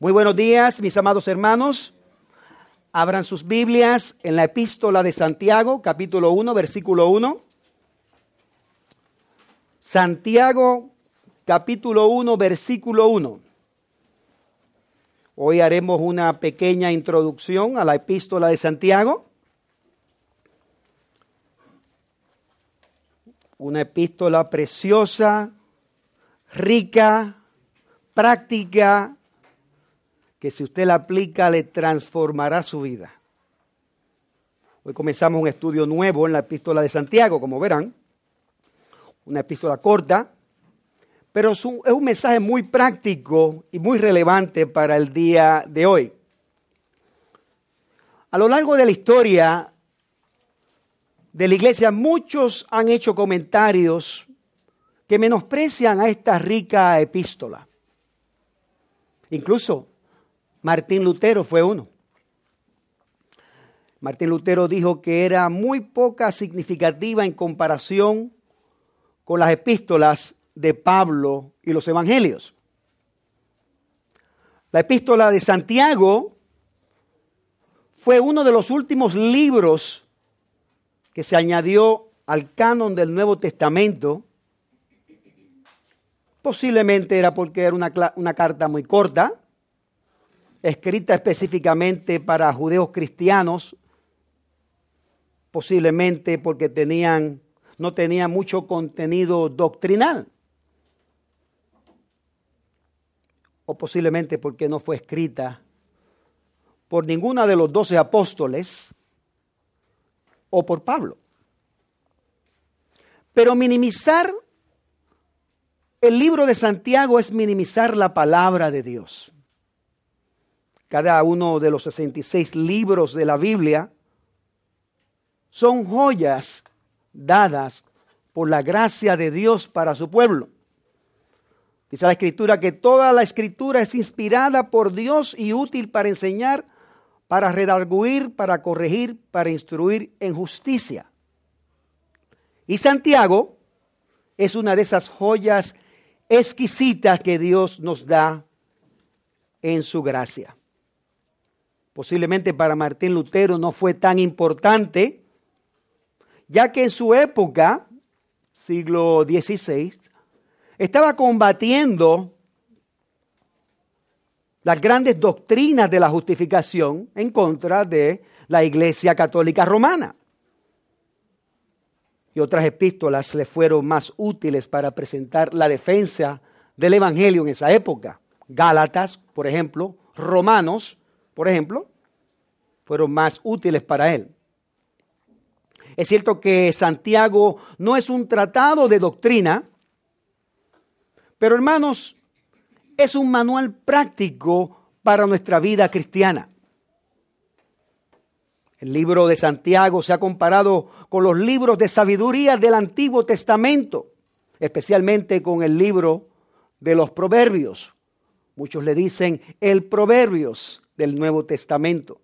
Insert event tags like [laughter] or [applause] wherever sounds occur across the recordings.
Muy buenos días, mis amados hermanos. Abran sus Biblias en la epístola de Santiago, capítulo 1, versículo 1. Santiago, capítulo 1, versículo 1. Hoy haremos una pequeña introducción a la epístola de Santiago. Una epístola preciosa, rica, práctica, que si usted la aplica le transformará su vida. Hoy comenzamos un estudio nuevo en la epístola de Santiago, como verán, una epístola corta, pero es un, mensaje muy práctico y muy relevante para el día de hoy. A lo largo de la historia de la iglesia, muchos han hecho comentarios que menosprecian a esta rica epístola. Incluso Martín Lutero fue uno. Martín Lutero dijo que era muy poca significativa en comparación con las epístolas de Pablo y los evangelios. La epístola de Santiago fue uno de los últimos libros que se añadió al canon del Nuevo Testamento. Posiblemente era porque era una, una carta muy corta, escrita específicamente para judeos cristianos, posiblemente porque tenían, no tenía mucho contenido doctrinal, o posiblemente porque no fue escrita por ninguna de los doce apóstoles o por Pablo. Pero minimizar el libro de Santiago es minimizar la palabra de Dios cada uno de los 66 libros de la Biblia, son joyas dadas por la gracia de Dios para su pueblo. Dice la escritura que toda la escritura es inspirada por Dios y útil para enseñar, para redarguir, para corregir, para instruir en justicia. Y Santiago es una de esas joyas exquisitas que Dios nos da en su gracia posiblemente para Martín Lutero no fue tan importante, ya que en su época, siglo XVI, estaba combatiendo las grandes doctrinas de la justificación en contra de la Iglesia Católica Romana. Y otras epístolas le fueron más útiles para presentar la defensa del Evangelio en esa época. Gálatas, por ejemplo, Romanos, por ejemplo, fueron más útiles para él. Es cierto que Santiago no es un tratado de doctrina, pero hermanos, es un manual práctico para nuestra vida cristiana. El libro de Santiago se ha comparado con los libros de sabiduría del Antiguo Testamento, especialmente con el libro de los Proverbios. Muchos le dicen el Proverbios del Nuevo Testamento.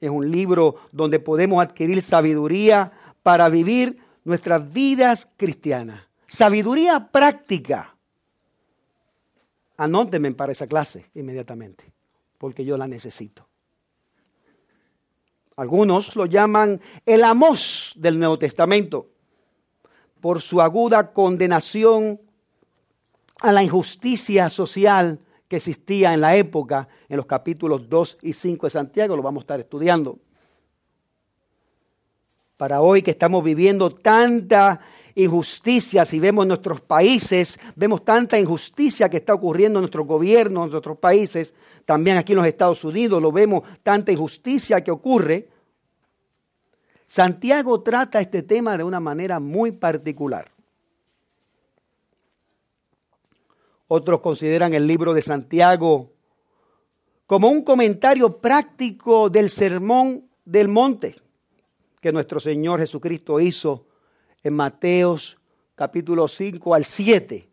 Es un libro donde podemos adquirir sabiduría para vivir nuestras vidas cristianas. Sabiduría práctica. Anótenme para esa clase inmediatamente, porque yo la necesito. Algunos lo llaman el amos del Nuevo Testamento por su aguda condenación a la injusticia social que existía en la época, en los capítulos 2 y 5 de Santiago, lo vamos a estar estudiando. Para hoy que estamos viviendo tanta injusticia, si vemos nuestros países, vemos tanta injusticia que está ocurriendo en nuestro gobierno, en nuestros países, también aquí en los Estados Unidos lo vemos, tanta injusticia que ocurre. Santiago trata este tema de una manera muy particular. Otros consideran el libro de Santiago como un comentario práctico del sermón del monte que nuestro Señor Jesucristo hizo en Mateos capítulo 5 al 7.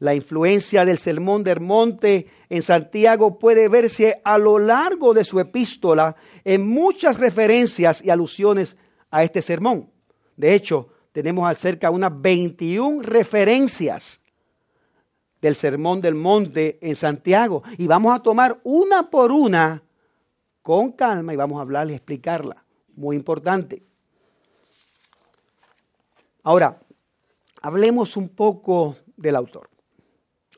La influencia del sermón del monte en Santiago puede verse a lo largo de su epístola en muchas referencias y alusiones a este sermón. De hecho, tenemos acerca de unas 21 referencias del Sermón del Monte en Santiago. Y vamos a tomar una por una con calma y vamos a hablar y explicarla. Muy importante. Ahora, hablemos un poco del autor.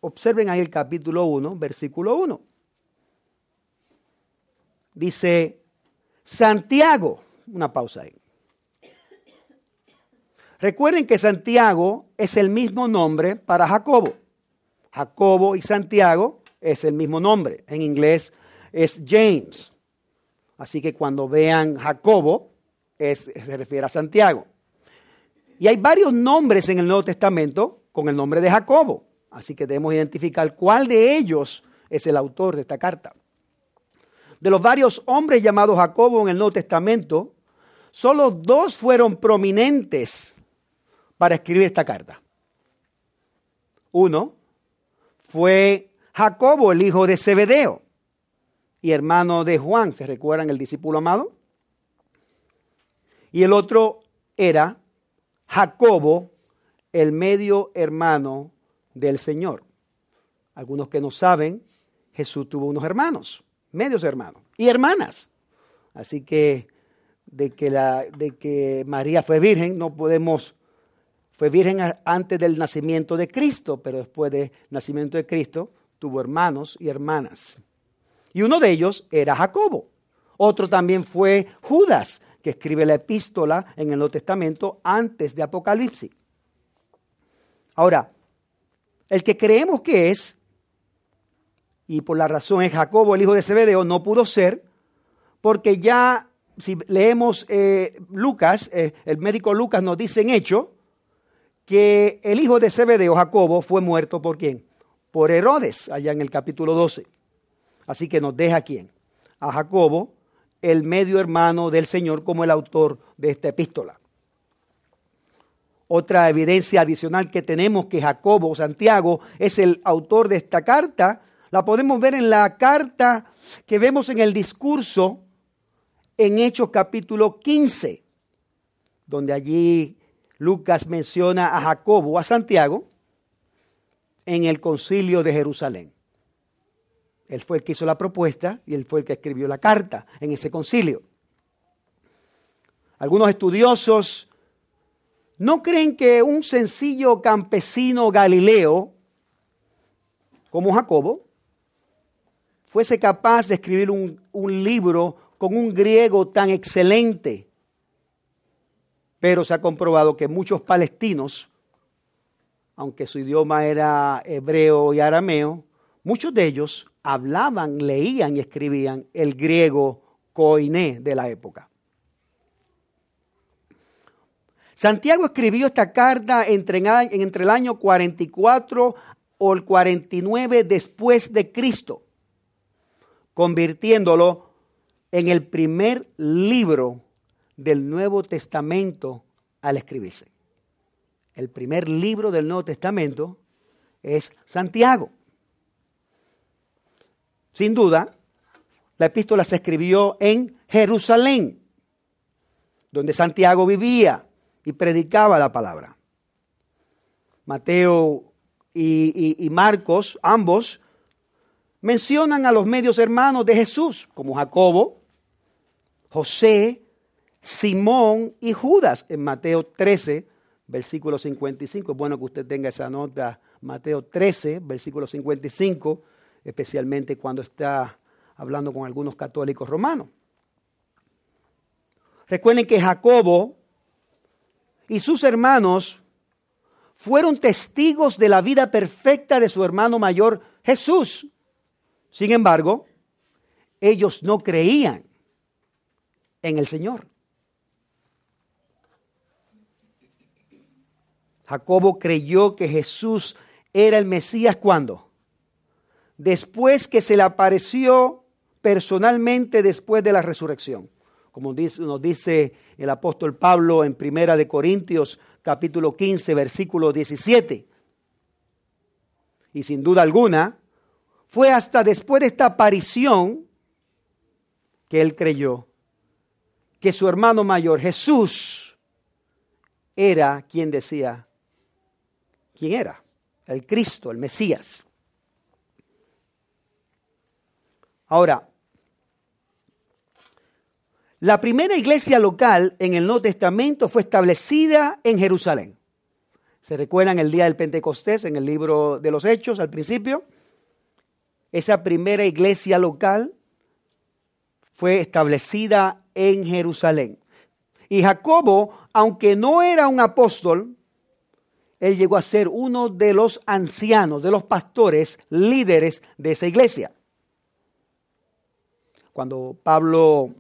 Observen ahí el capítulo 1, versículo 1. Dice, Santiago, una pausa ahí. Recuerden que Santiago es el mismo nombre para Jacobo. Jacobo y Santiago es el mismo nombre. En inglés es James. Así que cuando vean Jacobo, se refiere a Santiago. Y hay varios nombres en el Nuevo Testamento con el nombre de Jacobo. Así que debemos identificar cuál de ellos es el autor de esta carta. De los varios hombres llamados Jacobo en el Nuevo Testamento, solo dos fueron prominentes para escribir esta carta. Uno fue Jacobo, el hijo de Zebedeo y hermano de Juan, ¿se recuerdan el discípulo amado? Y el otro era Jacobo, el medio hermano del Señor. Algunos que no saben, Jesús tuvo unos hermanos, medios hermanos y hermanas. Así que de que, la, de que María fue virgen no podemos fue virgen antes del nacimiento de Cristo, pero después del nacimiento de Cristo tuvo hermanos y hermanas. Y uno de ellos era Jacobo. Otro también fue Judas, que escribe la epístola en el Nuevo Testamento antes de Apocalipsis. Ahora, el que creemos que es, y por la razón es Jacobo, el hijo de Zebedeo, no pudo ser, porque ya si leemos eh, Lucas, eh, el médico Lucas nos dice en hecho que el hijo de Zebedeo, Jacobo, fue muerto por quién? Por Herodes, allá en el capítulo 12. Así que nos deja quién? A Jacobo, el medio hermano del Señor, como el autor de esta epístola. Otra evidencia adicional que tenemos que Jacobo, Santiago, es el autor de esta carta, la podemos ver en la carta que vemos en el discurso en Hechos capítulo 15, donde allí Lucas menciona a Jacobo, a Santiago, en el concilio de Jerusalén. Él fue el que hizo la propuesta y él fue el que escribió la carta en ese concilio. Algunos estudiosos no creen que un sencillo campesino galileo como Jacobo fuese capaz de escribir un, un libro con un griego tan excelente pero se ha comprobado que muchos palestinos, aunque su idioma era hebreo y arameo, muchos de ellos hablaban, leían y escribían el griego koiné de la época. Santiago escribió esta carta entre, entre el año 44 o el 49 después de Cristo, convirtiéndolo en el primer libro del Nuevo Testamento al escribirse. El primer libro del Nuevo Testamento es Santiago. Sin duda, la epístola se escribió en Jerusalén, donde Santiago vivía y predicaba la palabra. Mateo y, Marcos, ambos, mencionan a los medios hermanos de Jesús, como Jacobo, José Simón y Judas en Mateo 13, versículo 55. Es bueno que usted tenga esa nota, Mateo 13, versículo 55, especialmente cuando está hablando con algunos católicos romanos. Recuerden que Jacobo y sus hermanos fueron testigos de la vida perfecta de su hermano mayor Jesús. Sin embargo, ellos no creían en el Señor. Jacobo creyó que Jesús era el Mesías cuando? Después que se le apareció personalmente después de la resurrección. Como nos dice el apóstol Pablo en Primera de Corintios capítulo 15 versículo 17. Y sin duda alguna, fue hasta después de esta aparición que él creyó que su hermano mayor Jesús era quien decía, quién era, el Cristo, el Mesías. Ahora, la primera iglesia local en el Nuevo Testamento fue establecida en Jerusalén. ¿Se recuerdan el día del Pentecostés en el libro de los Hechos al principio? Esa primera iglesia local fue establecida en Jerusalén. Y Jacobo, aunque no era un apóstol, él llegó a ser uno de los ancianos, de los pastores, líderes de esa iglesia. Cuando Pablo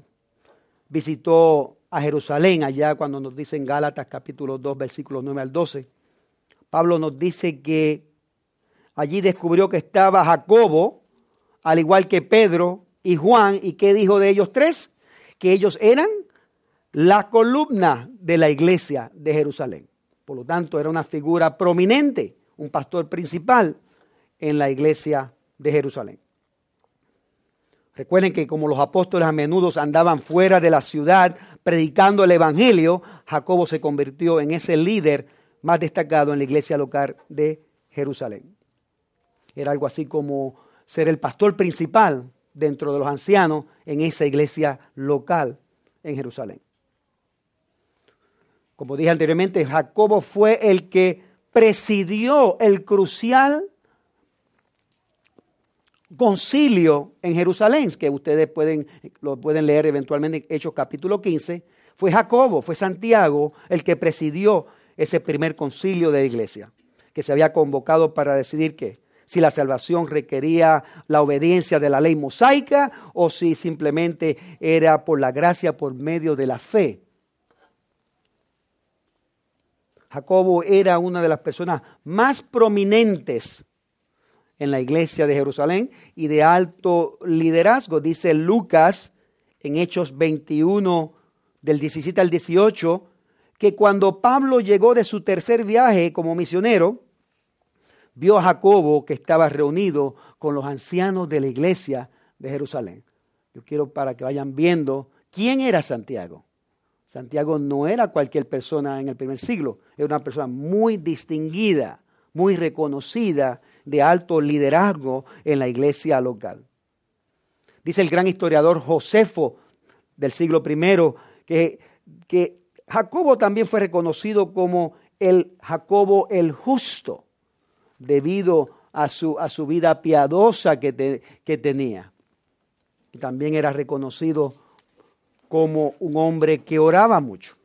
visitó a Jerusalén, allá cuando nos dice en Gálatas capítulo 2, versículos 9 al 12, Pablo nos dice que allí descubrió que estaba Jacobo, al igual que Pedro y Juan, y ¿qué dijo de ellos tres? Que ellos eran la columna de la iglesia de Jerusalén. Por lo tanto, era una figura prominente, un pastor principal en la iglesia de Jerusalén. Recuerden que como los apóstoles a menudo andaban fuera de la ciudad predicando el Evangelio, Jacobo se convirtió en ese líder más destacado en la iglesia local de Jerusalén. Era algo así como ser el pastor principal dentro de los ancianos en esa iglesia local en Jerusalén. Como dije anteriormente, Jacobo fue el que presidió el crucial concilio en Jerusalén, que ustedes pueden, lo pueden leer eventualmente en Hechos capítulo 15, fue Jacobo, fue Santiago el que presidió ese primer concilio de la iglesia, que se había convocado para decidir si la salvación requería la obediencia de la ley mosaica o si simplemente era por la gracia por medio de la fe. Jacobo era una de las personas más prominentes en la iglesia de Jerusalén y de alto liderazgo. Dice Lucas en Hechos 21 del 17 al 18 que cuando Pablo llegó de su tercer viaje como misionero, vio a Jacobo que estaba reunido con los ancianos de la iglesia de Jerusalén. Yo quiero para que vayan viendo quién era Santiago. Santiago no era cualquier persona en el primer siglo, era una persona muy distinguida, muy reconocida de alto liderazgo en la iglesia local. Dice el gran historiador Josefo del siglo I que, que Jacobo también fue reconocido como el Jacobo el justo, debido a su, a su vida piadosa que, que tenía. Y también era reconocido como un hombre que oraba mucho.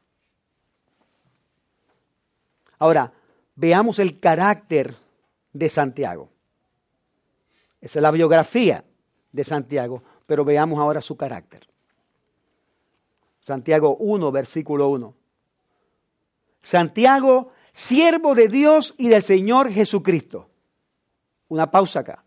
Ahora, veamos el carácter de Santiago. Esa es la biografía de Santiago, pero veamos ahora su carácter. Santiago 1, versículo 1. Santiago, siervo de Dios y del Señor Jesucristo. Una pausa acá.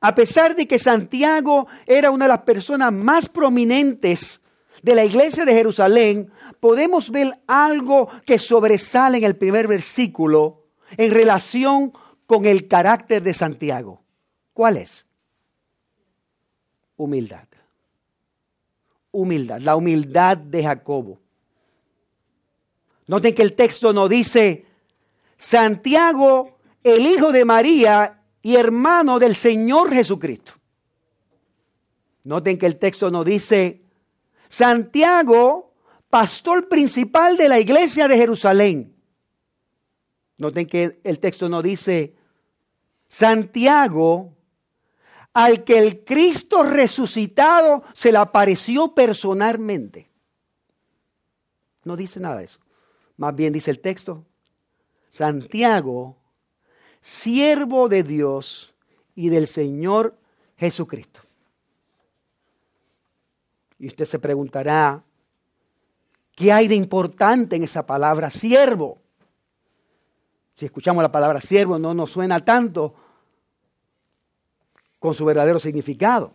A pesar de que Santiago era una de las personas más prominentes de la iglesia de Jerusalén, podemos ver algo que sobresale en el primer versículo en relación con el carácter de Santiago. ¿Cuál es? Humildad. Humildad, la humildad de Jacobo. Noten que el texto no dice, Santiago, el hijo de María y hermano del Señor Jesucristo. Noten que el texto no dice, Santiago, pastor principal de la iglesia de Jerusalén. Noten que el texto no dice Santiago, al que el Cristo resucitado se le apareció personalmente. No dice nada de eso. Más bien dice el texto, Santiago, siervo de Dios y del Señor Jesucristo. Y usted se preguntará, ¿qué hay de importante en esa palabra siervo? Si escuchamos la palabra siervo no nos suena tanto con su verdadero significado.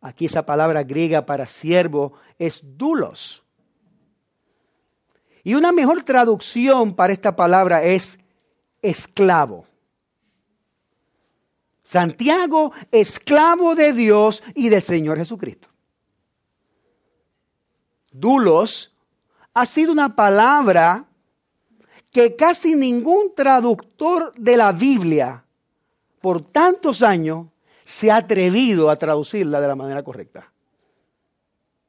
Aquí esa palabra griega para siervo es dulos. Y una mejor traducción para esta palabra es esclavo. Santiago, esclavo de Dios y del Señor Jesucristo. Dulos ha sido una palabra que casi ningún traductor de la Biblia por tantos años se ha atrevido a traducirla de la manera correcta.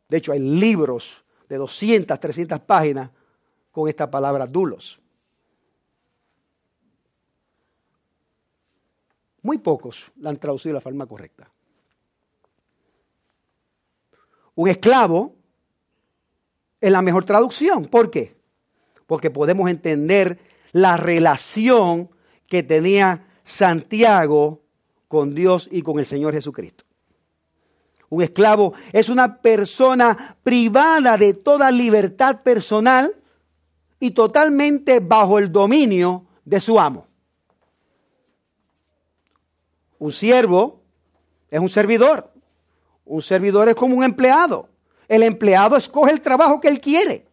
De hecho, hay libros de 200, 300 páginas con esta palabra dulos. Muy pocos la han traducido de la forma correcta. Un esclavo es la mejor traducción. ¿Por qué? Porque podemos entender la relación que tenía Santiago con Dios y con el Señor Jesucristo. Un esclavo es una persona privada de toda libertad personal y totalmente bajo el dominio de su amo. Un siervo es un servidor. Un servidor es como un empleado. El empleado escoge el trabajo que él quiere.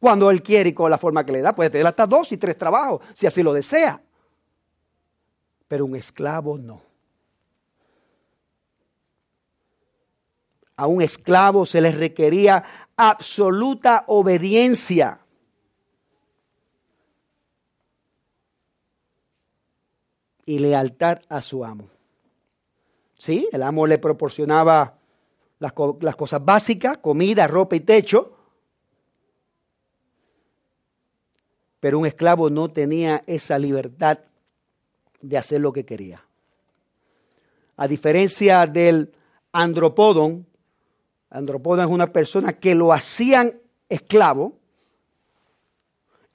Cuando él quiere y con la forma que le da, puede tener hasta dos y tres trabajos, si así lo desea. Pero un esclavo no. a un esclavo se le requería absoluta obediencia. Y lealtad a su amo. Sí, el amo le proporcionaba las, cosas básicas, comida, ropa y techo. Pero un esclavo no tenía esa libertad de hacer lo que quería. A diferencia del andropodon, Andropodon es una persona que lo hacían esclavo.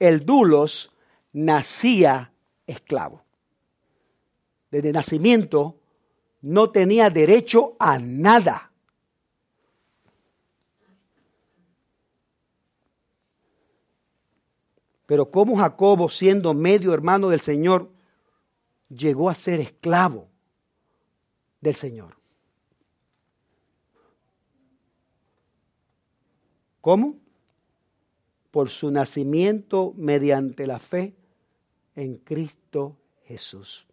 El dulos nacía esclavo. Desde nacimiento no tenía derecho a nada. Pero como Jacobo, siendo medio hermano del Señor, llegó a ser esclavo del Señor. ¿Cómo? Por su nacimiento mediante la fe en Cristo Jesús.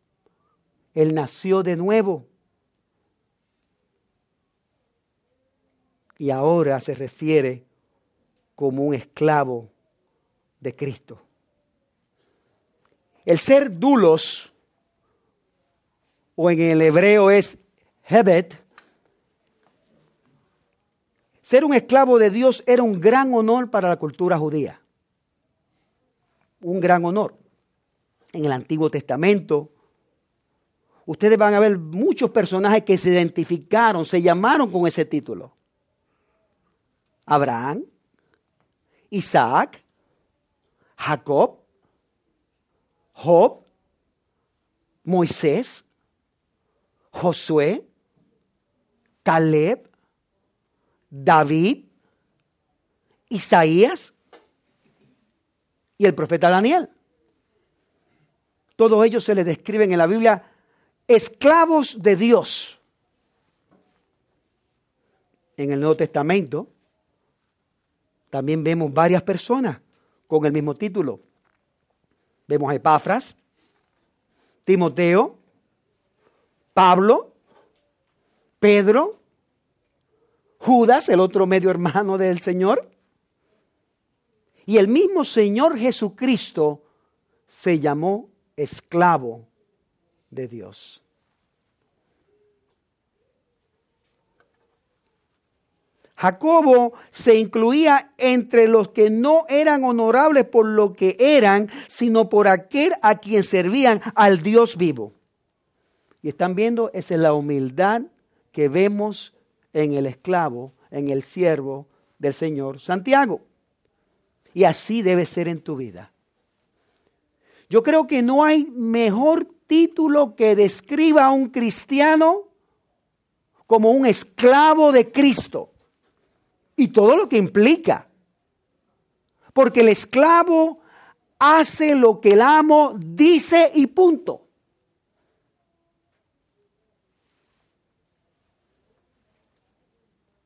Él nació de nuevo. Y ahora se refiere como un esclavo de Cristo. El ser dulos, o en el hebreo es hebet, ser un esclavo de Dios era un gran honor para la cultura judía. Un gran honor. En el Antiguo Testamento, ustedes van a ver muchos personajes que se identificaron, se llamaron con ese título. Abraham, Isaac, Jacob, Job, Moisés, Josué, Caleb, David, Isaías y el profeta Daniel. Todos ellos se les describen en la Biblia esclavos de Dios. En el Nuevo Testamento también vemos varias personas con el mismo título. Vemos a Epafras, Timoteo, Pablo, Pedro, Judas, el otro medio hermano del Señor. Y el mismo Señor Jesucristo se llamó esclavo de Dios. Jacobo se incluía entre los que no eran honorables por lo que eran, sino por aquel a quien servían al Dios vivo. Y están viendo, esa es la humildad que vemos en el esclavo, en el siervo del Señor Santiago. Y así debe ser en tu vida. Yo creo que no hay mejor título que describa a un cristiano como un esclavo de Cristo y todo lo que implica. Porque el esclavo hace lo que el amo dice y punto.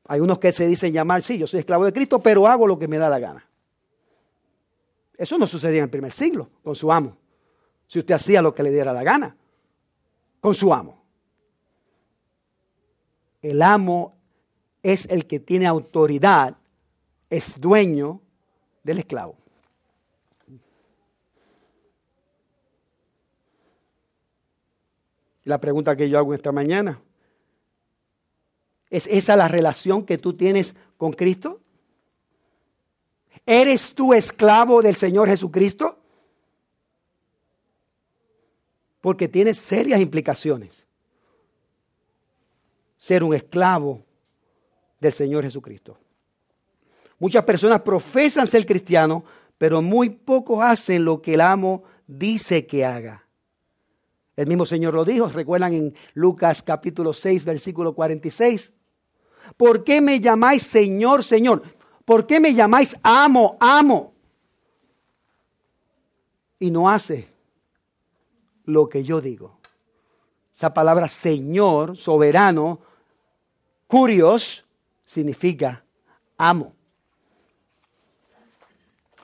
Hay unos que se dicen llamar, sí, yo soy esclavo de Cristo, pero hago lo que me da la gana. Eso no sucedía en el primer siglo con su amo si usted hacía lo que le diera la gana con su amo. El amo es el que tiene autoridad, es dueño del esclavo. La pregunta que yo hago esta mañana, ¿es esa la relación que tú tienes con Cristo? ¿Eres tú esclavo del Señor Jesucristo? Porque tiene serias implicaciones ser un esclavo del Señor Jesucristo. Muchas personas profesan ser cristianos, pero muy pocos hacen lo que el amo dice que haga. El mismo Señor lo dijo, recuerdan en Lucas capítulo 6, versículo 46. ¿Por qué me llamáis Señor, Señor? ¿Por qué me llamáis amo, amo? Y no hace lo que yo digo. Esa palabra Señor, soberano, curios, significa amo.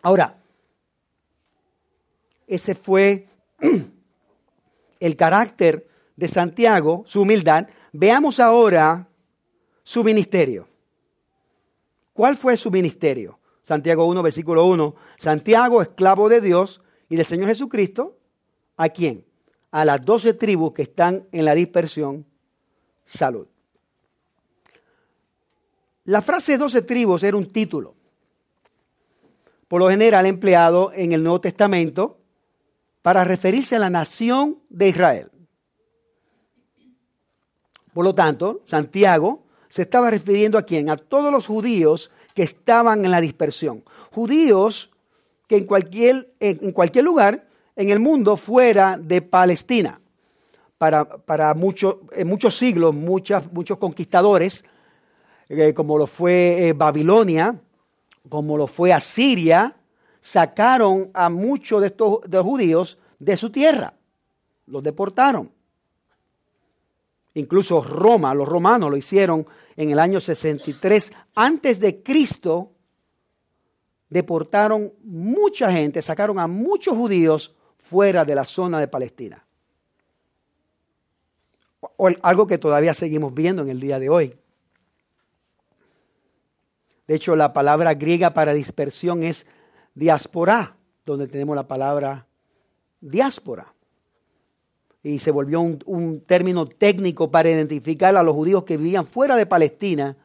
Ahora, ese fue [clears throat] el carácter de Santiago, su humildad. Veamos ahora su ministerio. ¿Cuál fue su ministerio? Santiago 1, versículo 1. Santiago, esclavo de Dios y del Señor Jesucristo. ¿A quién? A las doce tribus que están en la dispersión. Salud. La frase doce tribus era un título. Por lo general empleado en el Nuevo Testamento para referirse a la nación de Israel. Por lo tanto, Santiago se estaba refiriendo a quién? A todos los judíos que estaban en la dispersión. Judíos que en cualquier, en cualquier lugar en el mundo fuera de Palestina. Para, para en muchos siglos, muchas, muchos conquistadores, eh, como lo fue eh, Babilonia, como lo fue Asiria, sacaron a muchos de estos de judíos de su tierra. Los deportaron. Incluso Roma, los romanos lo hicieron en el año 63 antes de Cristo. Deportaron mucha gente, sacaron a muchos judíos fuera de la zona de Palestina. O algo que todavía seguimos viendo en el día de hoy. De hecho, la palabra griega para dispersión es diáspora, donde tenemos la palabra diáspora. Y se volvió un, término técnico para identificar a los judíos que vivían fuera de Palestina.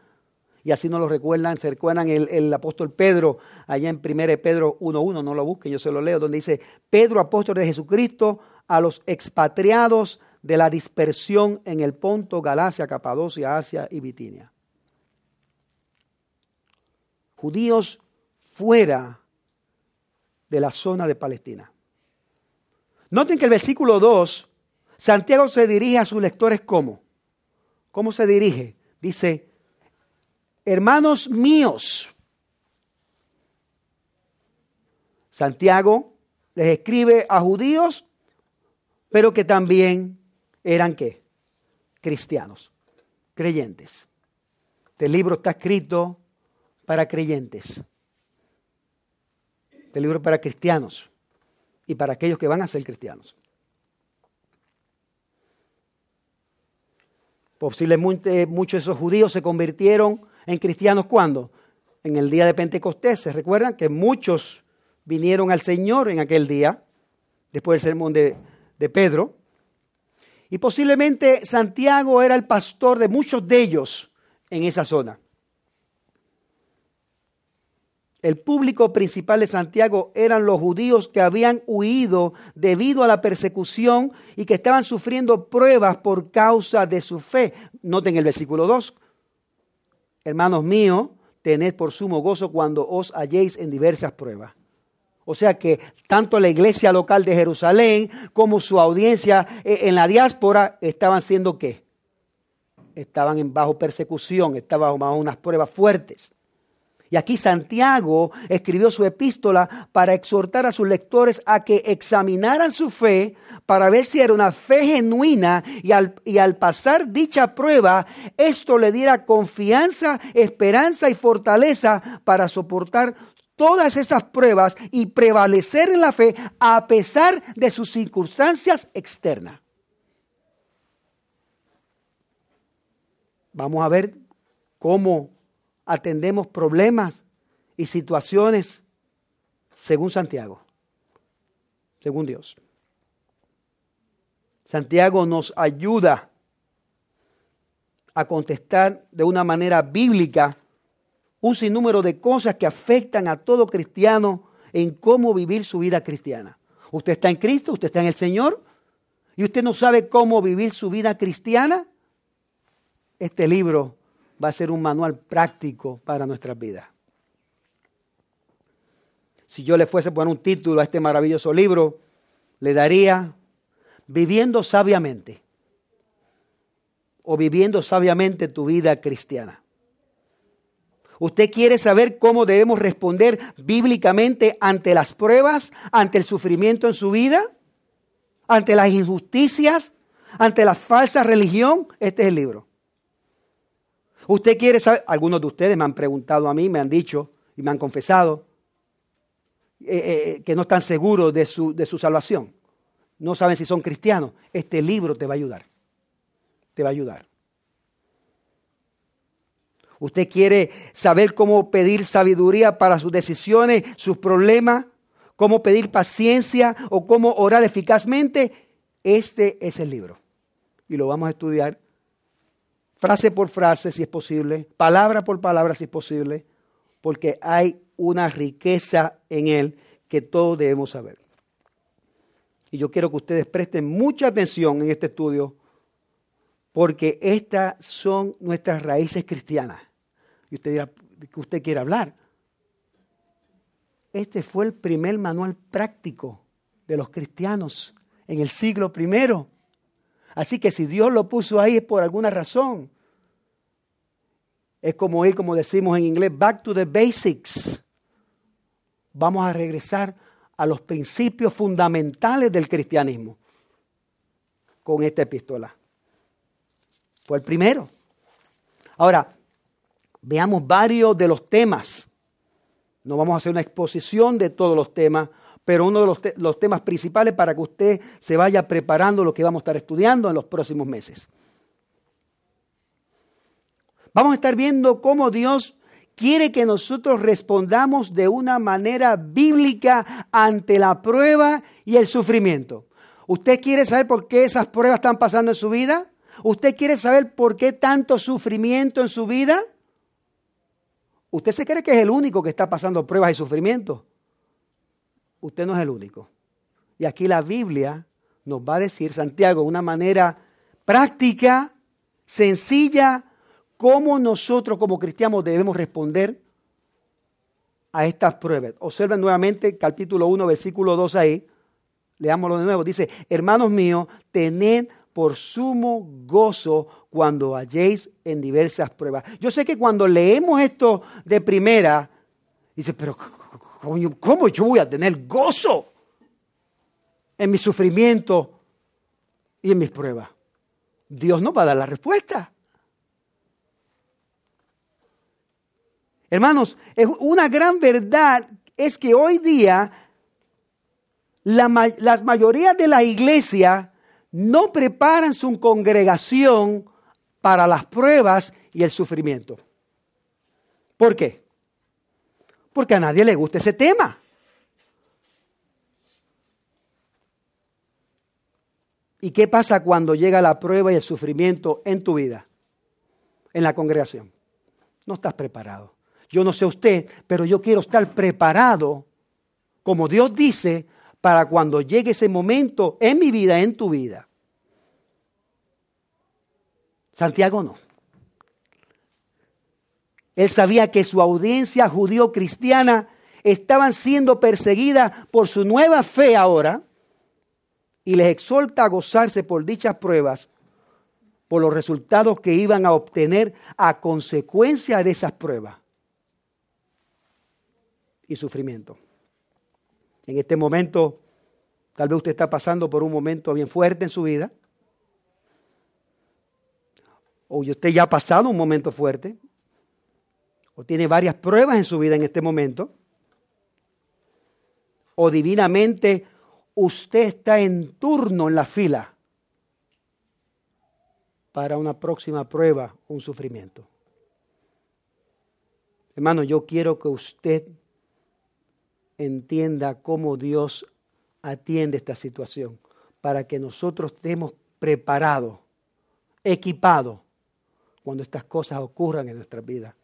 Y así nos lo recuerdan, se recuerdan el, el apóstol Pedro, allá en 1 Pedro 1.1, no lo busquen, yo se lo leo, donde dice, Pedro, apóstol de Jesucristo, a los expatriados de la dispersión en el Ponto, Galacia, Capadocia, Asia y Bitinia judíos fuera de la zona de Palestina. Noten que el versículo 2, Santiago se dirige a sus lectores como. ¿Cómo se dirige? Dice, hermanos míos. Santiago les escribe a judíos, pero que también eran qué? Cristianos, creyentes. Este libro está escrito para creyentes. Este libro para cristianos y para aquellos que van a ser cristianos. Posiblemente muchos de esos judíos se convirtieron en cristianos cuando? En el día de Pentecostés. ¿Se recuerdan que muchos vinieron al Señor en aquel día, después del sermón de, de Pedro? Y posiblemente Santiago era el pastor de muchos de ellos en esa zona. El público principal de Santiago eran los judíos que habían huido debido a la persecución y que estaban sufriendo pruebas por causa de su fe. Noten el versículo 2. Hermanos míos, tened por sumo gozo cuando os halléis en diversas pruebas. O sea que tanto la iglesia local de Jerusalén como su audiencia eh, en la diáspora estaban siendo qué? Estaban en bajo persecución, estaban bajo unas pruebas fuertes. Y aquí Santiago escribió su epístola para exhortar a sus lectores a que examinaran su fe para ver si era una fe genuina y al, y al pasar dicha prueba, esto le diera confianza, esperanza y fortaleza para soportar todas esas pruebas y prevalecer en la fe a pesar de sus circunstancias externas. Vamos a ver cómo atendemos problemas y situaciones según Santiago, según Dios. Santiago nos ayuda a contestar de una manera bíblica un sinnúmero de cosas que afectan a todo cristiano en cómo vivir su vida cristiana. Usted está en Cristo, usted está en el Señor y usted no sabe cómo vivir su vida cristiana. Este libro va a ser un manual práctico para nuestras vidas. Si yo le fuese a poner un título a este maravilloso libro, le daría Viviendo sabiamente o viviendo sabiamente tu vida cristiana. ¿Usted quiere saber cómo debemos responder bíblicamente ante las pruebas, ante el sufrimiento en su vida, ante las injusticias, ante la falsa religión? Este es el libro. Usted quiere saber, algunos de ustedes me han preguntado a mí, me han dicho y me han confesado eh, eh, que no están seguros de su, de su salvación. No saben si son cristianos. Este libro te va a ayudar. Te va a ayudar. Usted quiere saber cómo pedir sabiduría para sus decisiones, sus problemas, cómo pedir paciencia o cómo orar eficazmente. Este es el libro. Y lo vamos a estudiar frase por frase si es posible, palabra por palabra si es posible, porque hay una riqueza en él que todos debemos saber. Y yo quiero que ustedes presten mucha atención en este estudio, porque estas son nuestras raíces cristianas y usted dirá, que usted quiere hablar? Este fue el primer manual práctico de los cristianos en el siglo primero. Así que si Dios lo puso ahí es por alguna razón. Es como ir, como decimos en inglés, back to the basics. Vamos a regresar a los principios fundamentales del cristianismo con esta epístola. Fue el primero. Ahora, veamos varios de los temas. No vamos a hacer una exposición de todos los temas, pero uno de los, temas principales para que usted se vaya preparando lo que vamos a estar estudiando en los próximos meses. Vamos a estar viendo cómo Dios quiere que nosotros respondamos de una manera bíblica ante la prueba y el sufrimiento. ¿Usted quiere saber por qué esas pruebas están pasando en su vida? ¿Usted quiere saber por qué tanto sufrimiento en su vida? ¿Usted se cree que es el único que está pasando pruebas y sufrimientos? Usted no es el único. Y aquí la Biblia nos va a decir, Santiago, una manera práctica, sencilla, cómo nosotros como cristianos debemos responder a estas pruebas. Observen nuevamente capítulo 1, versículo 2 ahí. Leámoslo de nuevo. Dice, hermanos míos, tened por sumo gozo cuando halléis en diversas pruebas. Yo sé que cuando leemos esto de primera, dice, pero ¿cómo yo voy a tener gozo en mi sufrimiento y en mis pruebas? Dios nos va a dar la respuesta. Hermanos, una gran verdad es que hoy día la, las mayorías de la iglesia no preparan su congregación para las pruebas y el sufrimiento. ¿Por qué? Porque a nadie le gusta ese tema. ¿Y qué pasa cuando llega la prueba y el sufrimiento en tu vida, en la congregación? No estás preparado. Yo no sé usted, pero yo quiero estar preparado, como Dios dice, para cuando llegue ese momento en mi vida, en tu vida. Santiago no. Él sabía que su audiencia judío-cristiana estaban siendo perseguida por su nueva fe ahora y les exhorta a gozarse por dichas pruebas, por los resultados que iban a obtener a consecuencia de esas pruebas y sufrimiento. En este momento, tal vez usted está pasando por un momento bien fuerte en su vida, o usted ya ha pasado un momento fuerte, o tiene varias pruebas en su vida en este momento, o divinamente usted está en turno en la fila para una próxima prueba, un sufrimiento. Hermano, yo quiero que usted entienda cómo Dios atiende esta situación, para que nosotros estemos preparado, equipado, cuando estas cosas ocurran en nuestra vida.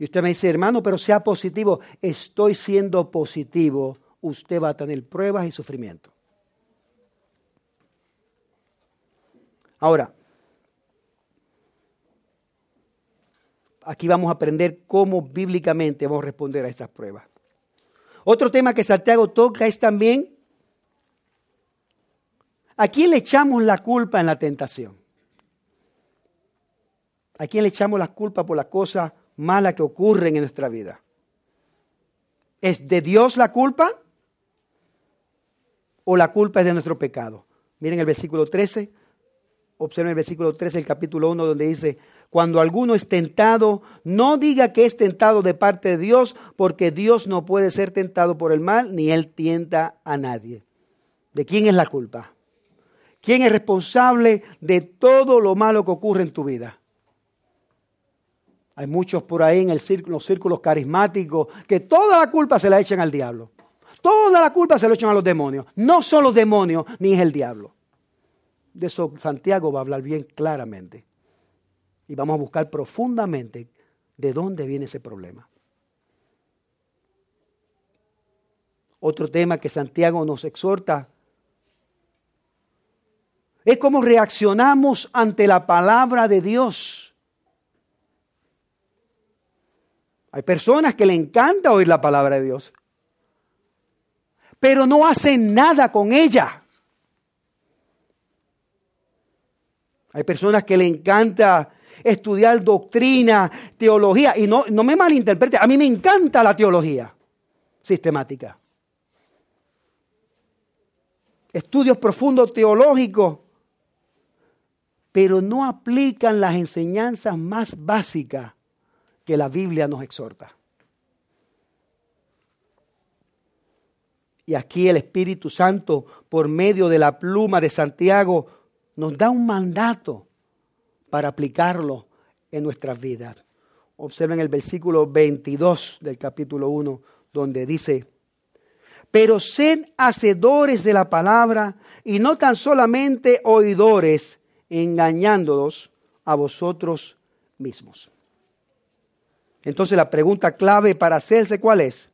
Y usted me dice, hermano, pero sea positivo. Estoy siendo positivo. Usted va a tener pruebas y sufrimiento. Ahora, aquí vamos a aprender cómo bíblicamente vamos a responder a estas pruebas. Otro tema que Santiago toca es también, ¿a quién le echamos la culpa en la tentación? ¿A quién le echamos la culpa por las cosas malas que ocurren en nuestra vida? ¿Es de Dios la culpa? ¿O la culpa es de nuestro pecado? Miren el versículo 13. Observen el versículo 13 del capítulo 1 donde dice, cuando alguno es tentado, no diga que es tentado de parte de Dios, porque Dios no puede ser tentado por el mal, ni Él tienta a nadie. ¿De quién es la culpa? ¿Quién es responsable de todo lo malo que ocurre en tu vida? Hay muchos por ahí en el los círculos carismáticos que toda la culpa se la echan al diablo. Toda la culpa se la echan a los demonios. No son los demonios ni es el diablo. De eso Santiago va a hablar bien claramente y vamos a buscar profundamente de dónde viene ese problema. Otro tema que Santiago nos exhorta es cómo reaccionamos ante la palabra de Dios. Hay personas que le encanta oír la palabra de Dios, pero no hacen nada con ella. Hay personas que le encanta estudiar doctrina, teología. Y no, no me malinterprete, a mí me encanta la teología sistemática. Estudios profundos teológicos, pero no aplican las enseñanzas más básicas que la Biblia nos exhorta. Y aquí el Espíritu Santo, por medio de la pluma de Santiago, nos da un mandato para aplicarlo en nuestras vidas. Observen el versículo 22 del capítulo 1, donde dice, pero sed hacedores de la palabra y no tan solamente oidores, engañándolos a vosotros mismos. Entonces la pregunta clave para hacerse, ¿cuál es?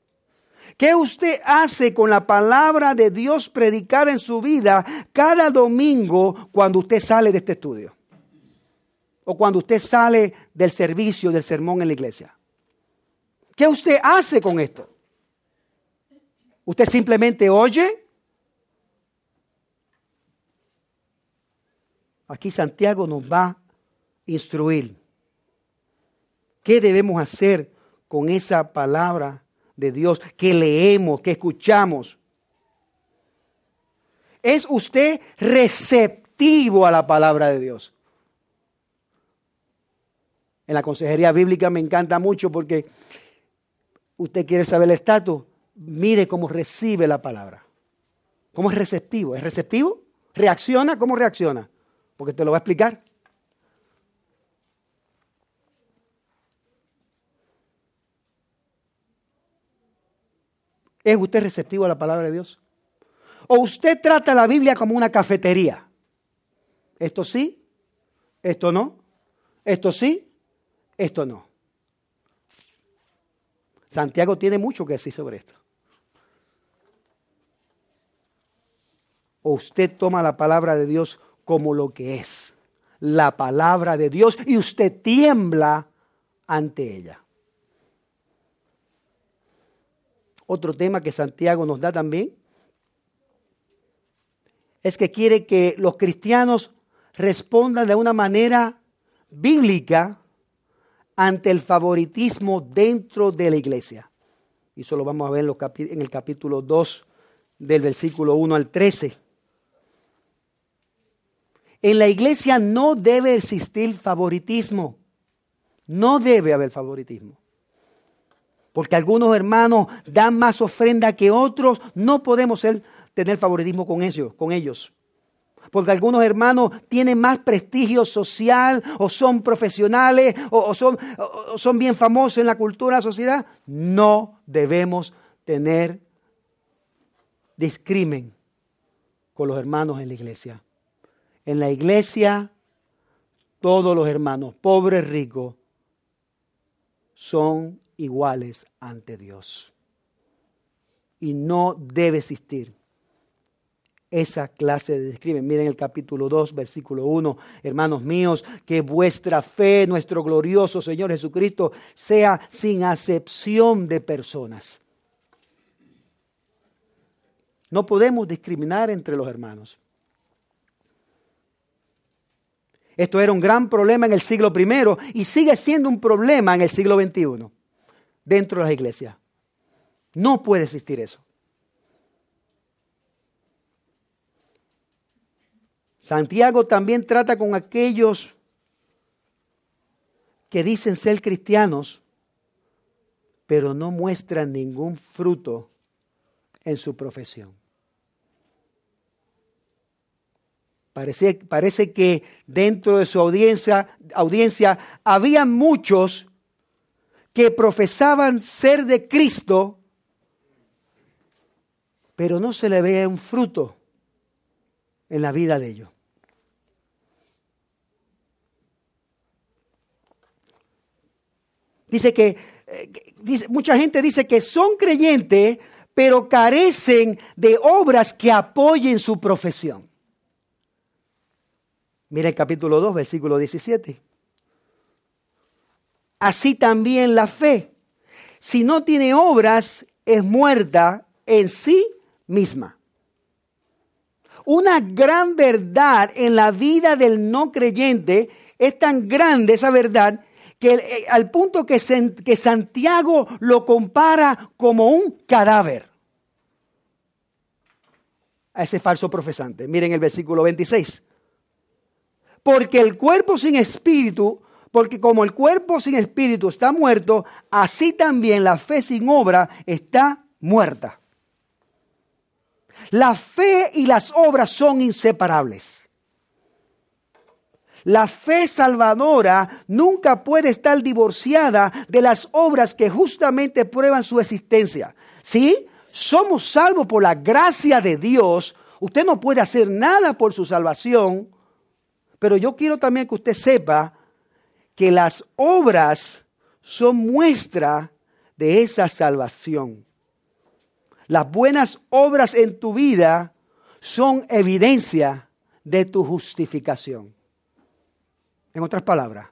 ¿Qué usted hace con la palabra de Dios predicada en su vida cada domingo cuando usted sale de este estudio? o cuando usted sale del servicio, del sermón en la iglesia? ¿Qué usted hace con esto? ¿Usted simplemente oye? Aquí Santiago nos va a instruir. ¿Qué debemos hacer con esa palabra de Dios que leemos, que escuchamos? ¿Es usted receptivo a la palabra de Dios? en la consejería bíblica me encanta mucho porque usted quiere saber el estatus, mire cómo recibe la palabra. ¿Cómo es receptivo? ¿Es receptivo? ¿Reacciona? ¿Cómo reacciona? Porque te lo va a explicar. ¿Es usted receptivo a la palabra de Dios? ¿O usted trata la Biblia como una cafetería? Esto sí, esto no, esto sí, esto no. Santiago tiene mucho que decir sobre esto. O usted toma la palabra de Dios como lo que es, la palabra de Dios, y usted tiembla ante ella. Otro tema que Santiago nos da también es que quiere que los cristianos respondan de una manera bíblica ante el favoritismo dentro de la iglesia. Y eso lo vamos a ver en el capítulo 2 del versículo 1 al 13. En la iglesia no debe existir favoritismo. No debe haber favoritismo. Porque algunos hermanos dan más ofrenda que otros. No podemos tener favoritismo con ellos, con ellos porque algunos hermanos tienen más prestigio social o son profesionales o, son, son bien famosos en la cultura, la sociedad. No debemos tener discrimen con los hermanos en la iglesia. En la iglesia, todos los hermanos, pobres, ricos, son iguales ante Dios. Y no debe existir esa clase de discrimen. Miren el capítulo 2, versículo 1. Hermanos míos, que vuestra fe, nuestro glorioso Señor Jesucristo, sea sin acepción de personas. No podemos discriminar entre los hermanos. Esto era un gran problema en el siglo I y sigue siendo un problema en el siglo XXI dentro de las iglesias. No puede existir eso. Santiago también trata con aquellos que dicen ser cristianos, pero no muestran ningún fruto en su profesión. Parece, parece que dentro de su audiencia, audiencia había muchos que profesaban ser de Cristo, pero no se le veía un fruto en la vida de ellos. Dice que, eh, mucha gente dice que son creyentes, pero carecen de obras que apoyen su profesión. Mira el capítulo 2, versículo 17. Así también la fe, si no tiene obras, es muerta en sí misma. Una gran verdad en la vida del no creyente es tan grande esa verdad que eh, al punto que, que Santiago lo compara como un cadáver a ese falso profesante. Miren el versículo 26. Porque el cuerpo sin espíritu, porque como el cuerpo sin espíritu está muerto, así también la fe sin obra está muerta. La fe y las obras son inseparables. La fe salvadora nunca puede estar divorciada de las obras que justamente prueban su existencia. ¿Sí? Somos salvos por la gracia de Dios. Usted no puede hacer nada por su salvación. Pero yo quiero también que usted sepa que las obras son muestra de esa salvación. Las buenas obras en tu vida son evidencia de tu justificación. En otras palabras,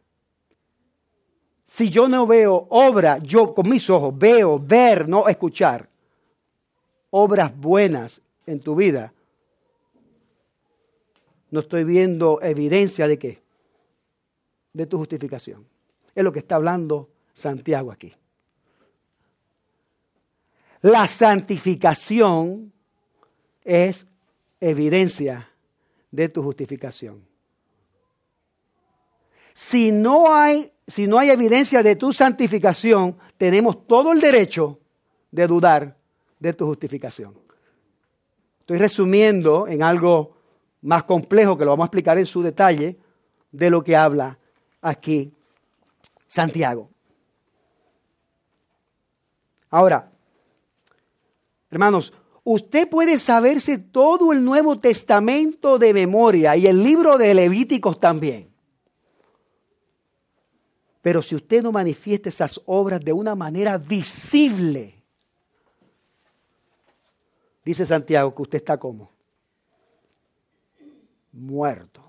si yo no veo obra, yo con mis ojos veo, ver, no escuchar, obras buenas en tu vida, no estoy viendo evidencia de qué? De tu justificación. Es lo que está hablando Santiago aquí. La santificación es evidencia de tu justificación. Si no hay, si no hay evidencia de tu santificación, tenemos todo el derecho de dudar de tu justificación. Estoy resumiendo en algo más complejo que lo vamos a explicar en su detalle de lo que habla aquí Santiago. Ahora, hermanos, usted puede saberse todo el Nuevo Testamento de memoria y el libro de Levíticos también. Pero si usted no manifiesta esas obras de una manera visible, dice Santiago que usted está como muerto.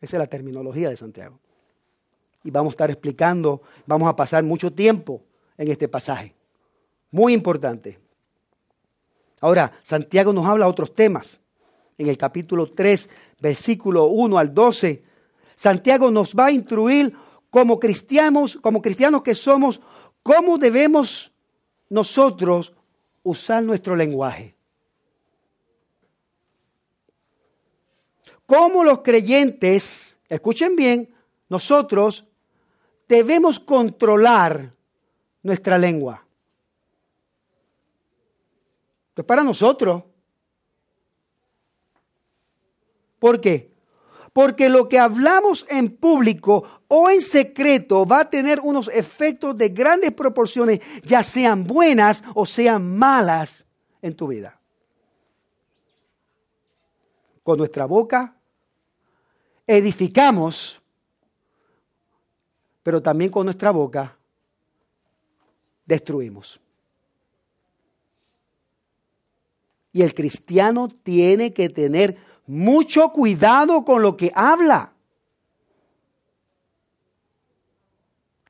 Esa es la terminología de Santiago. Y vamos a estar explicando, vamos a pasar mucho tiempo en este pasaje. Muy importante. Ahora, Santiago nos habla de otros temas. En el capítulo 3, versículo 1 al 12, Santiago nos va a instruir como cristianos, como cristianos que somos, cómo debemos nosotros usar nuestro lenguaje. Cómo los creyentes, escuchen bien, nosotros debemos controlar nuestra lengua. Esto es para nosotros. ¿Por qué? Porque lo que hablamos en público o en secreto va a tener unos efectos de grandes proporciones, ya sean buenas o sean malas en tu vida. Con nuestra boca edificamos, pero también con nuestra boca destruimos. Y el cristiano tiene que tener mucho cuidado con lo que habla.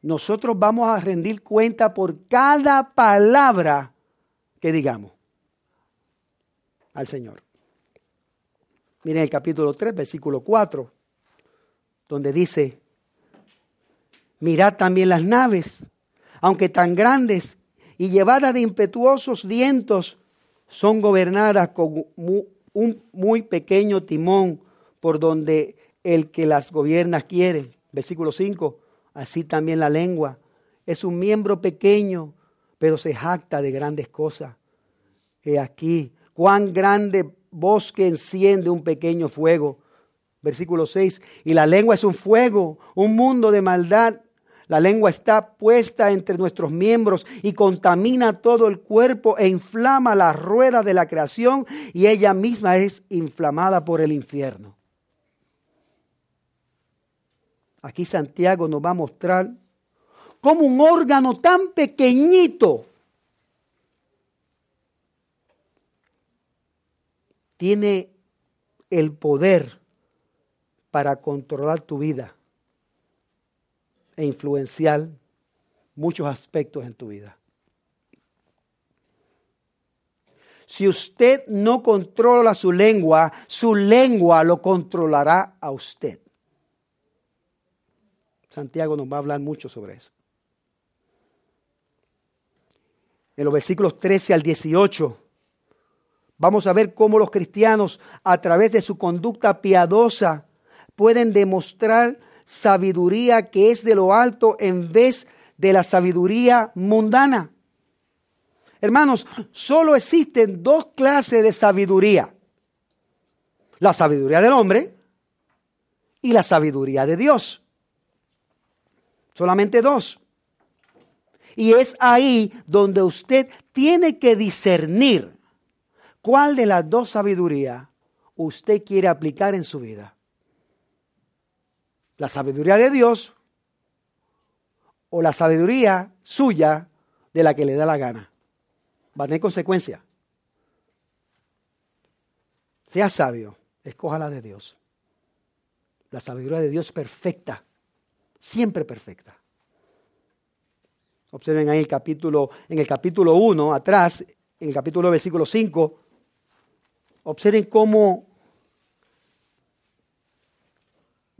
Nosotros vamos a rendir cuenta por cada palabra que digamos al Señor. Miren el capítulo 3, versículo 4, donde dice, mirad también las naves, aunque tan grandes y llevadas de impetuosos vientos, son gobernadas con un muy pequeño timón por donde el que las gobierna quiere. Versículo 5, así también la lengua es un miembro pequeño, pero se jacta de grandes cosas. He aquí cuán grande bosque enciende un pequeño fuego. Versículo 6, y la lengua es un fuego, un mundo de maldad. La lengua está puesta entre nuestros miembros y contamina todo el cuerpo e inflama la rueda de la creación y ella misma es inflamada por el infierno. Aquí Santiago nos va a mostrar cómo un órgano tan pequeñito tiene el poder para controlar tu vida e influenciar muchos aspectos en tu vida. Si usted no controla su lengua, su lengua lo controlará a usted. Santiago nos va a hablar mucho sobre eso. En los versículos 13 al 18 Vamos a ver cómo los cristianos, a través de su conducta piadosa, pueden demostrar sabiduría que es de lo alto en vez de la sabiduría mundana. Hermanos, solo existen dos clases de sabiduría. La sabiduría del hombre y la sabiduría de Dios. Solamente dos. Y es ahí donde usted tiene que discernir ¿Cuál de las dos sabidurías usted quiere aplicar en su vida? ¿La sabiduría de Dios o la sabiduría suya de la que le da la gana? Va a tener consecuencia. Sea sabio, escoja la de Dios. La sabiduría de Dios perfecta, siempre perfecta. Observen ahí el capítulo, en el capítulo 1, atrás, en el capítulo versículo 5, Observen cómo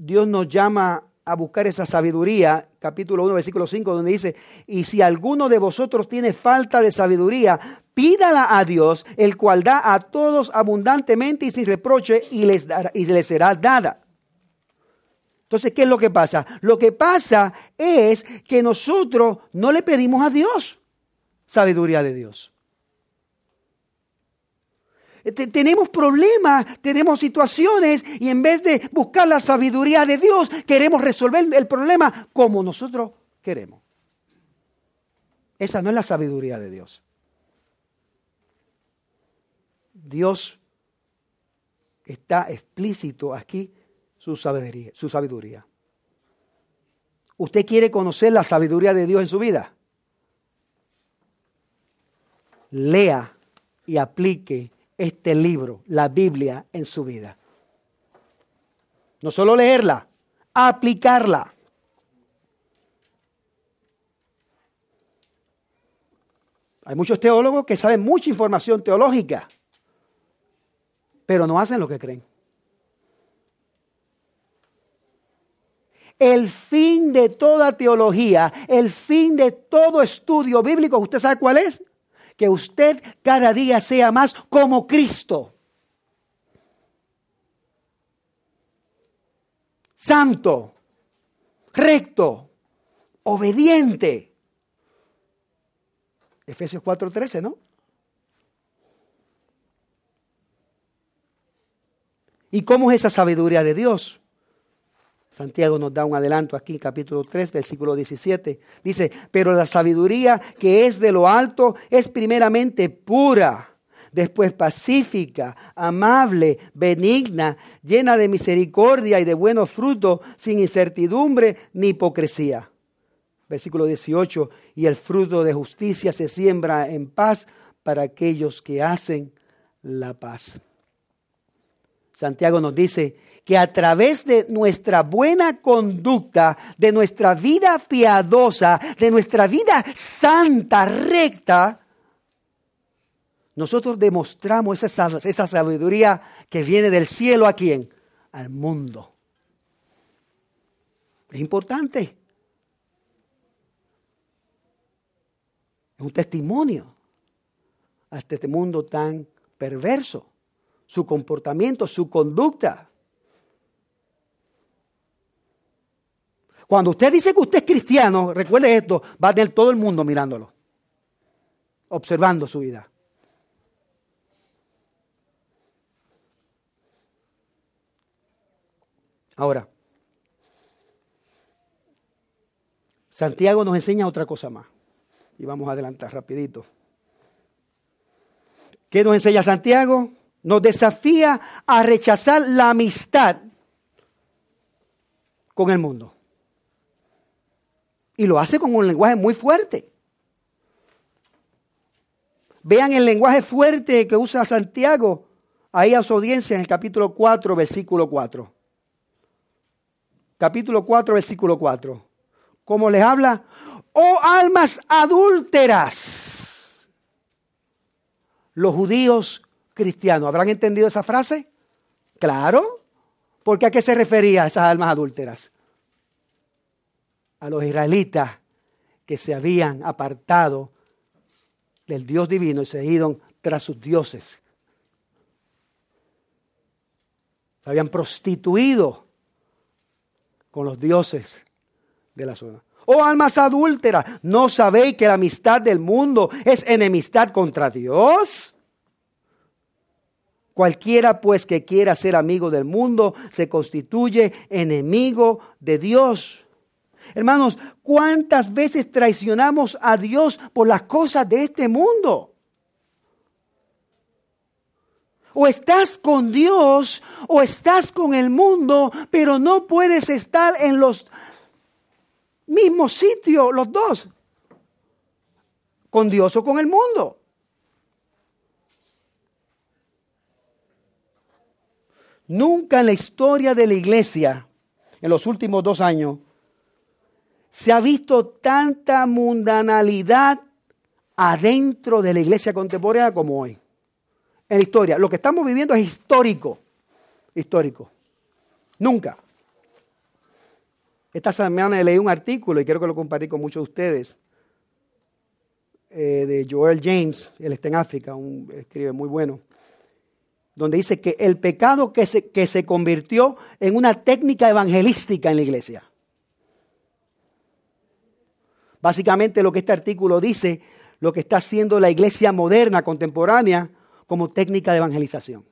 Dios nos llama a buscar esa sabiduría, capítulo 1, versículo 5, donde dice, y si alguno de vosotros tiene falta de sabiduría, pídala a Dios, el cual da a todos abundantemente y sin reproche, y les, y les será dada. Entonces, ¿qué es lo que pasa? Lo que pasa es que nosotros no le pedimos a Dios sabiduría de Dios. Tenemos problemas, tenemos situaciones y en vez de buscar la sabiduría de Dios, queremos resolver el problema como nosotros queremos. Esa no es la sabiduría de Dios. Dios está explícito aquí su sabiduría. ¿Usted quiere conocer la sabiduría de Dios en su vida? Lea y aplique este libro, la Biblia, en su vida. No solo leerla, aplicarla. Hay muchos teólogos que saben mucha información teológica, pero no hacen lo que creen. El fin de toda teología, el fin de todo estudio bíblico, ¿usted sabe cuál es? Que usted cada día sea más como Cristo. Santo, recto, obediente. Efesios 4:13, ¿no? ¿Y cómo es esa sabiduría de Dios? Santiago nos da un adelanto aquí, capítulo 3, versículo 17. Dice, pero la sabiduría que es de lo alto es primeramente pura, después pacífica, amable, benigna, llena de misericordia y de buenos frutos, sin incertidumbre ni hipocresía. Versículo 18, y el fruto de justicia se siembra en paz para aquellos que hacen la paz. Santiago nos dice que a través de nuestra buena conducta, de nuestra vida piadosa, de nuestra vida santa, recta, nosotros demostramos esa, sabiduría que viene del cielo a quién? Al mundo. Es importante. Es un testimonio a este mundo tan perverso. Su comportamiento, su conducta. Cuando usted dice que usted es cristiano, recuerde esto, va a todo el mundo mirándolo, observando su vida. Ahora, Santiago nos enseña otra cosa más. Y vamos a adelantar rapidito. ¿Qué nos enseña Santiago? Nos desafía a rechazar la amistad con el mundo. Y lo hace con un lenguaje muy fuerte. Vean el lenguaje fuerte que usa Santiago ahí a su audiencia en el capítulo 4, versículo 4 capítulo 4, versículo 4. ¿Cómo les habla? Oh almas adúlteras. Los judíos cristianos, ¿habrán entendido esa frase? Claro. Porque a qué se refería esas almas adúlteras? A los israelitas que se habían apartado del Dios divino y se ido tras sus dioses. Se habían prostituido con los dioses de la zona. Oh almas adúlteras, ¿no sabéis que la amistad del mundo es enemistad contra Dios? Cualquiera pues que quiera ser amigo del mundo se constituye enemigo de Dios. Hermanos, ¿cuántas veces traicionamos a Dios por las cosas de este mundo? O estás con Dios o estás con el mundo, pero no puedes estar en los mismos sitios, los dos. Con Dios o con el mundo. Nunca en la historia de la iglesia, en los últimos dos años, se ha visto tanta mundanalidad adentro de la iglesia contemporánea como hoy en la historia. Lo que estamos viviendo es histórico. Histórico. Nunca. Esta semana leí un artículo y quiero que lo compartí con muchos de ustedes. Eh, de Joel James, él está en África, un, escribe muy bueno, donde dice que el pecado que se, que se convirtió en una técnica evangelística en la iglesia. Básicamente lo que este artículo dice, lo que está haciendo la iglesia moderna, contemporánea, como técnica de evangelización.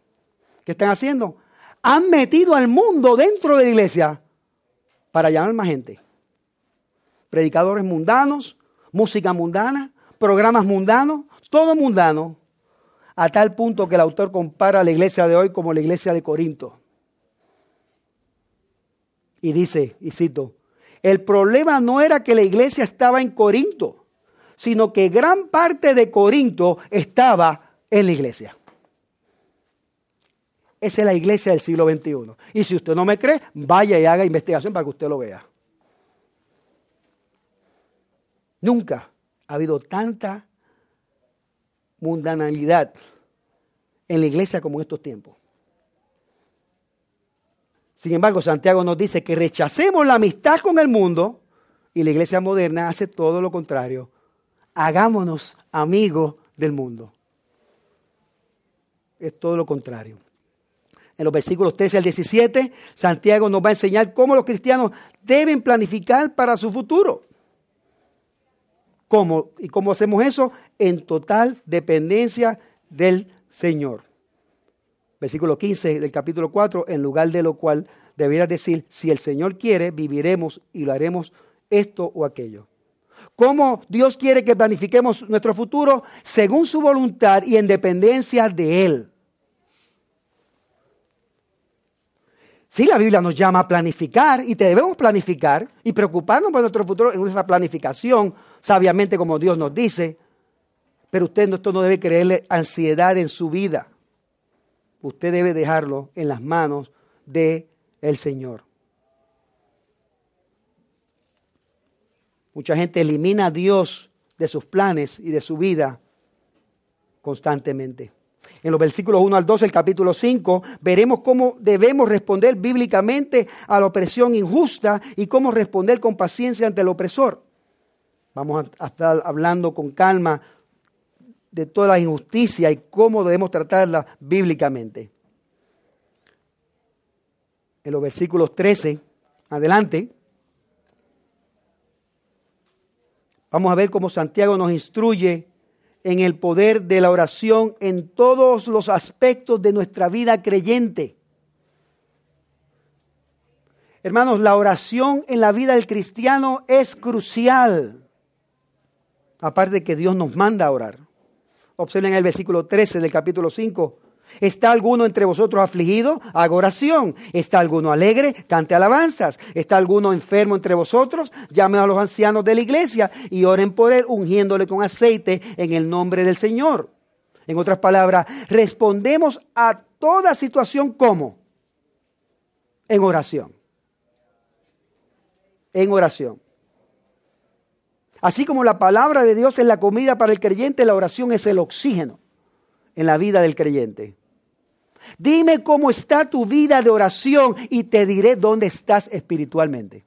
¿Qué están haciendo? Han metido al mundo dentro de la iglesia para llamar más gente. Predicadores mundanos, música mundana, programas mundanos, todo mundano, a tal punto que el autor compara a la iglesia de hoy como la iglesia de Corinto. Y dice, y cito, el problema no era que la iglesia estaba en Corinto, sino que gran parte de Corinto estaba en la iglesia. Esa es la iglesia del siglo XXI. Y si usted no me cree, vaya y haga investigación para que usted lo vea. Nunca ha habido tanta mundanalidad en la iglesia como en estos tiempos. Sin embargo, Santiago nos dice que rechacemos la amistad con el mundo y la iglesia moderna hace todo lo contrario. Hagámonos amigos del mundo es todo lo contrario. En los versículos 13 al 17, Santiago nos va a enseñar cómo los cristianos deben planificar para su futuro. ¿Cómo? ¿Y cómo hacemos eso? En total dependencia del Señor. Versículo 15 del capítulo 4, en lugar de lo cual deberías decir, si el Señor quiere, viviremos y lo haremos esto o aquello. ¿Cómo Dios quiere que planifiquemos nuestro futuro? Según su voluntad y en dependencia de Él. Sí, la Biblia nos llama a planificar y te debemos planificar y preocuparnos por nuestro futuro en esa planificación, sabiamente como Dios nos dice. Pero usted esto no debe creerle ansiedad en su vida. Usted debe dejarlo en las manos del el Señor. Mucha gente elimina a Dios de sus planes y de su vida constantemente. En los versículos 1 al 2 del capítulo 5 veremos cómo debemos responder bíblicamente a la opresión injusta y cómo responder con paciencia ante el opresor. Vamos a estar hablando con calma de toda la injusticia y cómo debemos tratarla bíblicamente. En los versículos 13, adelante, vamos a ver cómo Santiago nos instruye en el poder de la oración en todos los aspectos de nuestra vida creyente. Hermanos, la oración en la vida del cristiano es crucial. Aparte de que Dios nos manda a orar. Observen el versículo 13 del capítulo 5. ¿Está alguno entre vosotros afligido? Haga oración. ¿Está alguno alegre? Cante alabanzas. ¿Está alguno enfermo entre vosotros? Llamen a los ancianos de la iglesia y oren por él, ungiéndole con aceite en el nombre del Señor. En otras palabras, respondemos a toda situación como? En oración. En oración. Así como la palabra de Dios es la comida para el creyente, la oración es el oxígeno en la vida del creyente. Dime cómo está tu vida de oración y te diré dónde estás espiritualmente.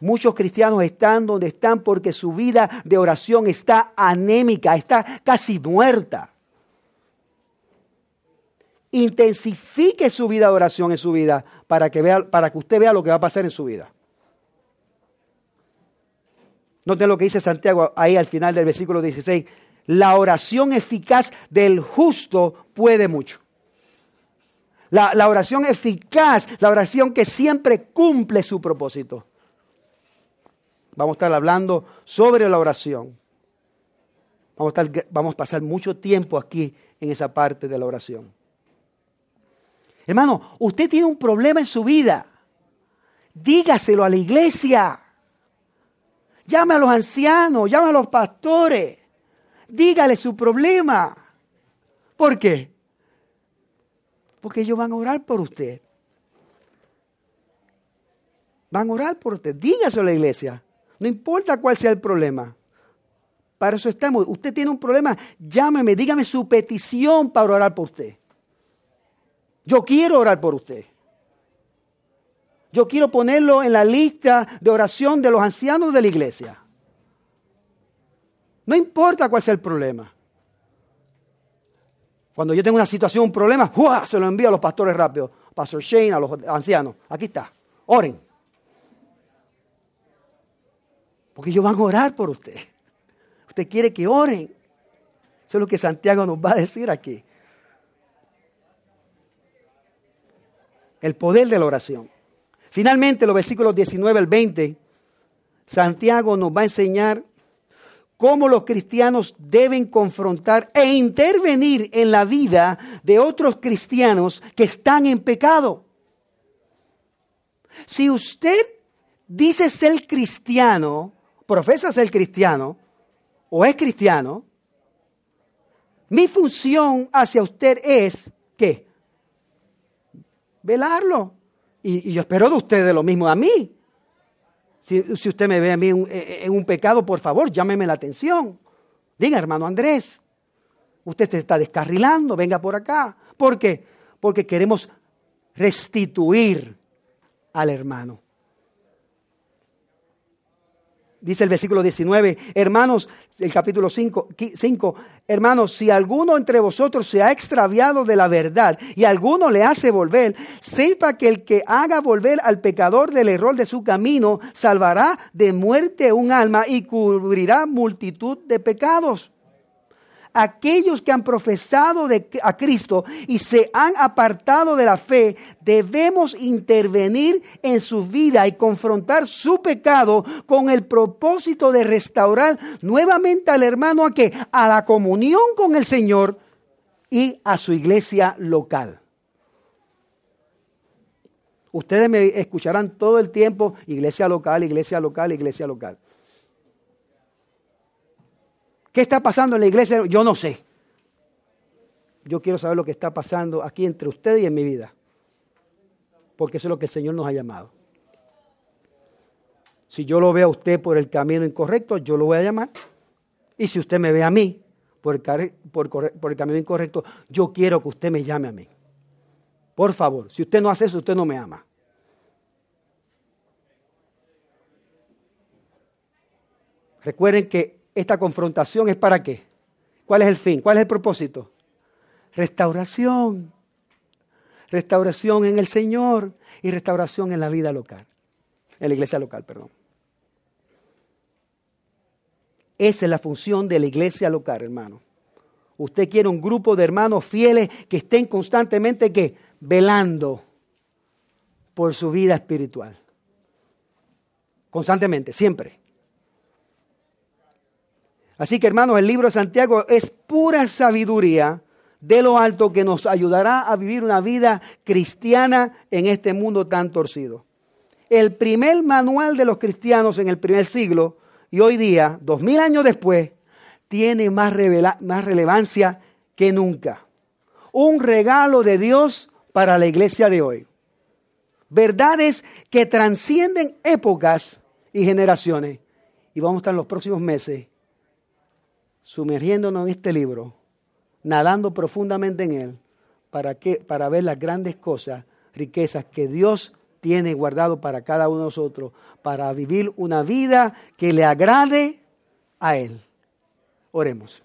Muchos cristianos están donde están porque su vida de oración está anémica, está casi muerta. Intensifique su vida de oración en su vida para que, vea, para que usted vea lo que va a pasar en su vida. Noten lo que dice Santiago ahí al final del versículo 16. La oración eficaz del justo puede mucho. La, la, oración eficaz, la oración que siempre cumple su propósito. Vamos a estar hablando sobre la oración. Vamos a, estar, vamos a pasar mucho tiempo aquí en esa parte de la oración. Hermano, usted tiene un problema en su vida. Dígaselo a la iglesia. Llame a los ancianos, llame a los pastores. Dígale su problema. ¿Por qué? Porque ellos van a orar por usted. Van a orar por usted. Dígaselo a la iglesia. No importa cuál sea el problema. Para eso estamos. Usted tiene un problema, llámeme, dígame su petición para orar por usted. Yo quiero orar por usted. Yo quiero ponerlo en la lista de oración de los ancianos de la iglesia. No importa cuál sea el problema. Cuando yo tengo una situación, un problema, se lo envío a los pastores rápido. Pastor Shane, a los ancianos. Aquí está. Oren. Porque ellos van a orar por usted. Usted quiere que oren. Eso es lo que Santiago nos va a decir aquí. El poder de la oración. Finalmente, los versículos 19 al 20, Santiago nos va a enseñar cómo los cristianos deben confrontar e intervenir en la vida de otros cristianos que están en pecado. Si usted dice ser cristiano, profesa ser cristiano, o es cristiano, mi función hacia usted es, ¿qué? Velarlo, y, yo espero de ustedes lo mismo a mí. Si, usted me ve a mí en, un pecado, por favor, llámeme la atención. Diga, hermano Andrés, usted se está descarrilando, venga por acá. ¿Por qué? Porque queremos restituir al hermano dice el versículo 19, hermanos, el capítulo 5, 5, hermanos, si alguno entre vosotros se ha extraviado de la verdad y alguno le hace volver, sepa que el que haga volver al pecador del error de su camino, salvará de muerte un alma y cubrirá multitud de pecados. Aquellos que han profesado a Cristo y se han apartado de la fe, debemos intervenir en su vida y confrontar su pecado con el propósito de restaurar nuevamente al hermano a que a la comunión con el Señor y a su iglesia local. Ustedes me escucharán todo el tiempo, iglesia local, iglesia local, iglesia local. ¿Qué está pasando en la iglesia? Yo no sé. Yo quiero saber lo que está pasando aquí entre ustedes y en mi vida. Porque eso es lo que el Señor nos ha llamado. Si yo lo veo a usted por el camino incorrecto, yo lo voy a llamar. Y si usted me ve a mí por el, por el camino incorrecto, yo quiero que usted me llame a mí. Por favor, si usted no hace eso, usted no me ama. Recuerden que esta confrontación es para qué? ¿Cuál es el fin? ¿Cuál es el propósito? Restauración. Restauración en el Señor y restauración en la vida local. En la iglesia local, perdón. Esa es la función de la iglesia local, hermano. Usted quiere un grupo de hermanos fieles que estén constantemente ¿qué? velando por su vida espiritual. Constantemente, siempre. Así que hermanos, el libro de Santiago es pura sabiduría de lo alto que nos ayudará a vivir una vida cristiana en este mundo tan torcido. El primer manual de los cristianos en el primer siglo y hoy día, dos mil años después, tiene más, relevancia que nunca. Un regalo de Dios para la iglesia de hoy. Verdades que trascienden épocas y generaciones. Y vamos a estar en los próximos meses sumergiéndonos en este libro, nadando profundamente en él, para, que, para ver las grandes cosas, riquezas que Dios tiene guardado para cada uno de nosotros, para vivir una vida que le agrade a Él. Oremos.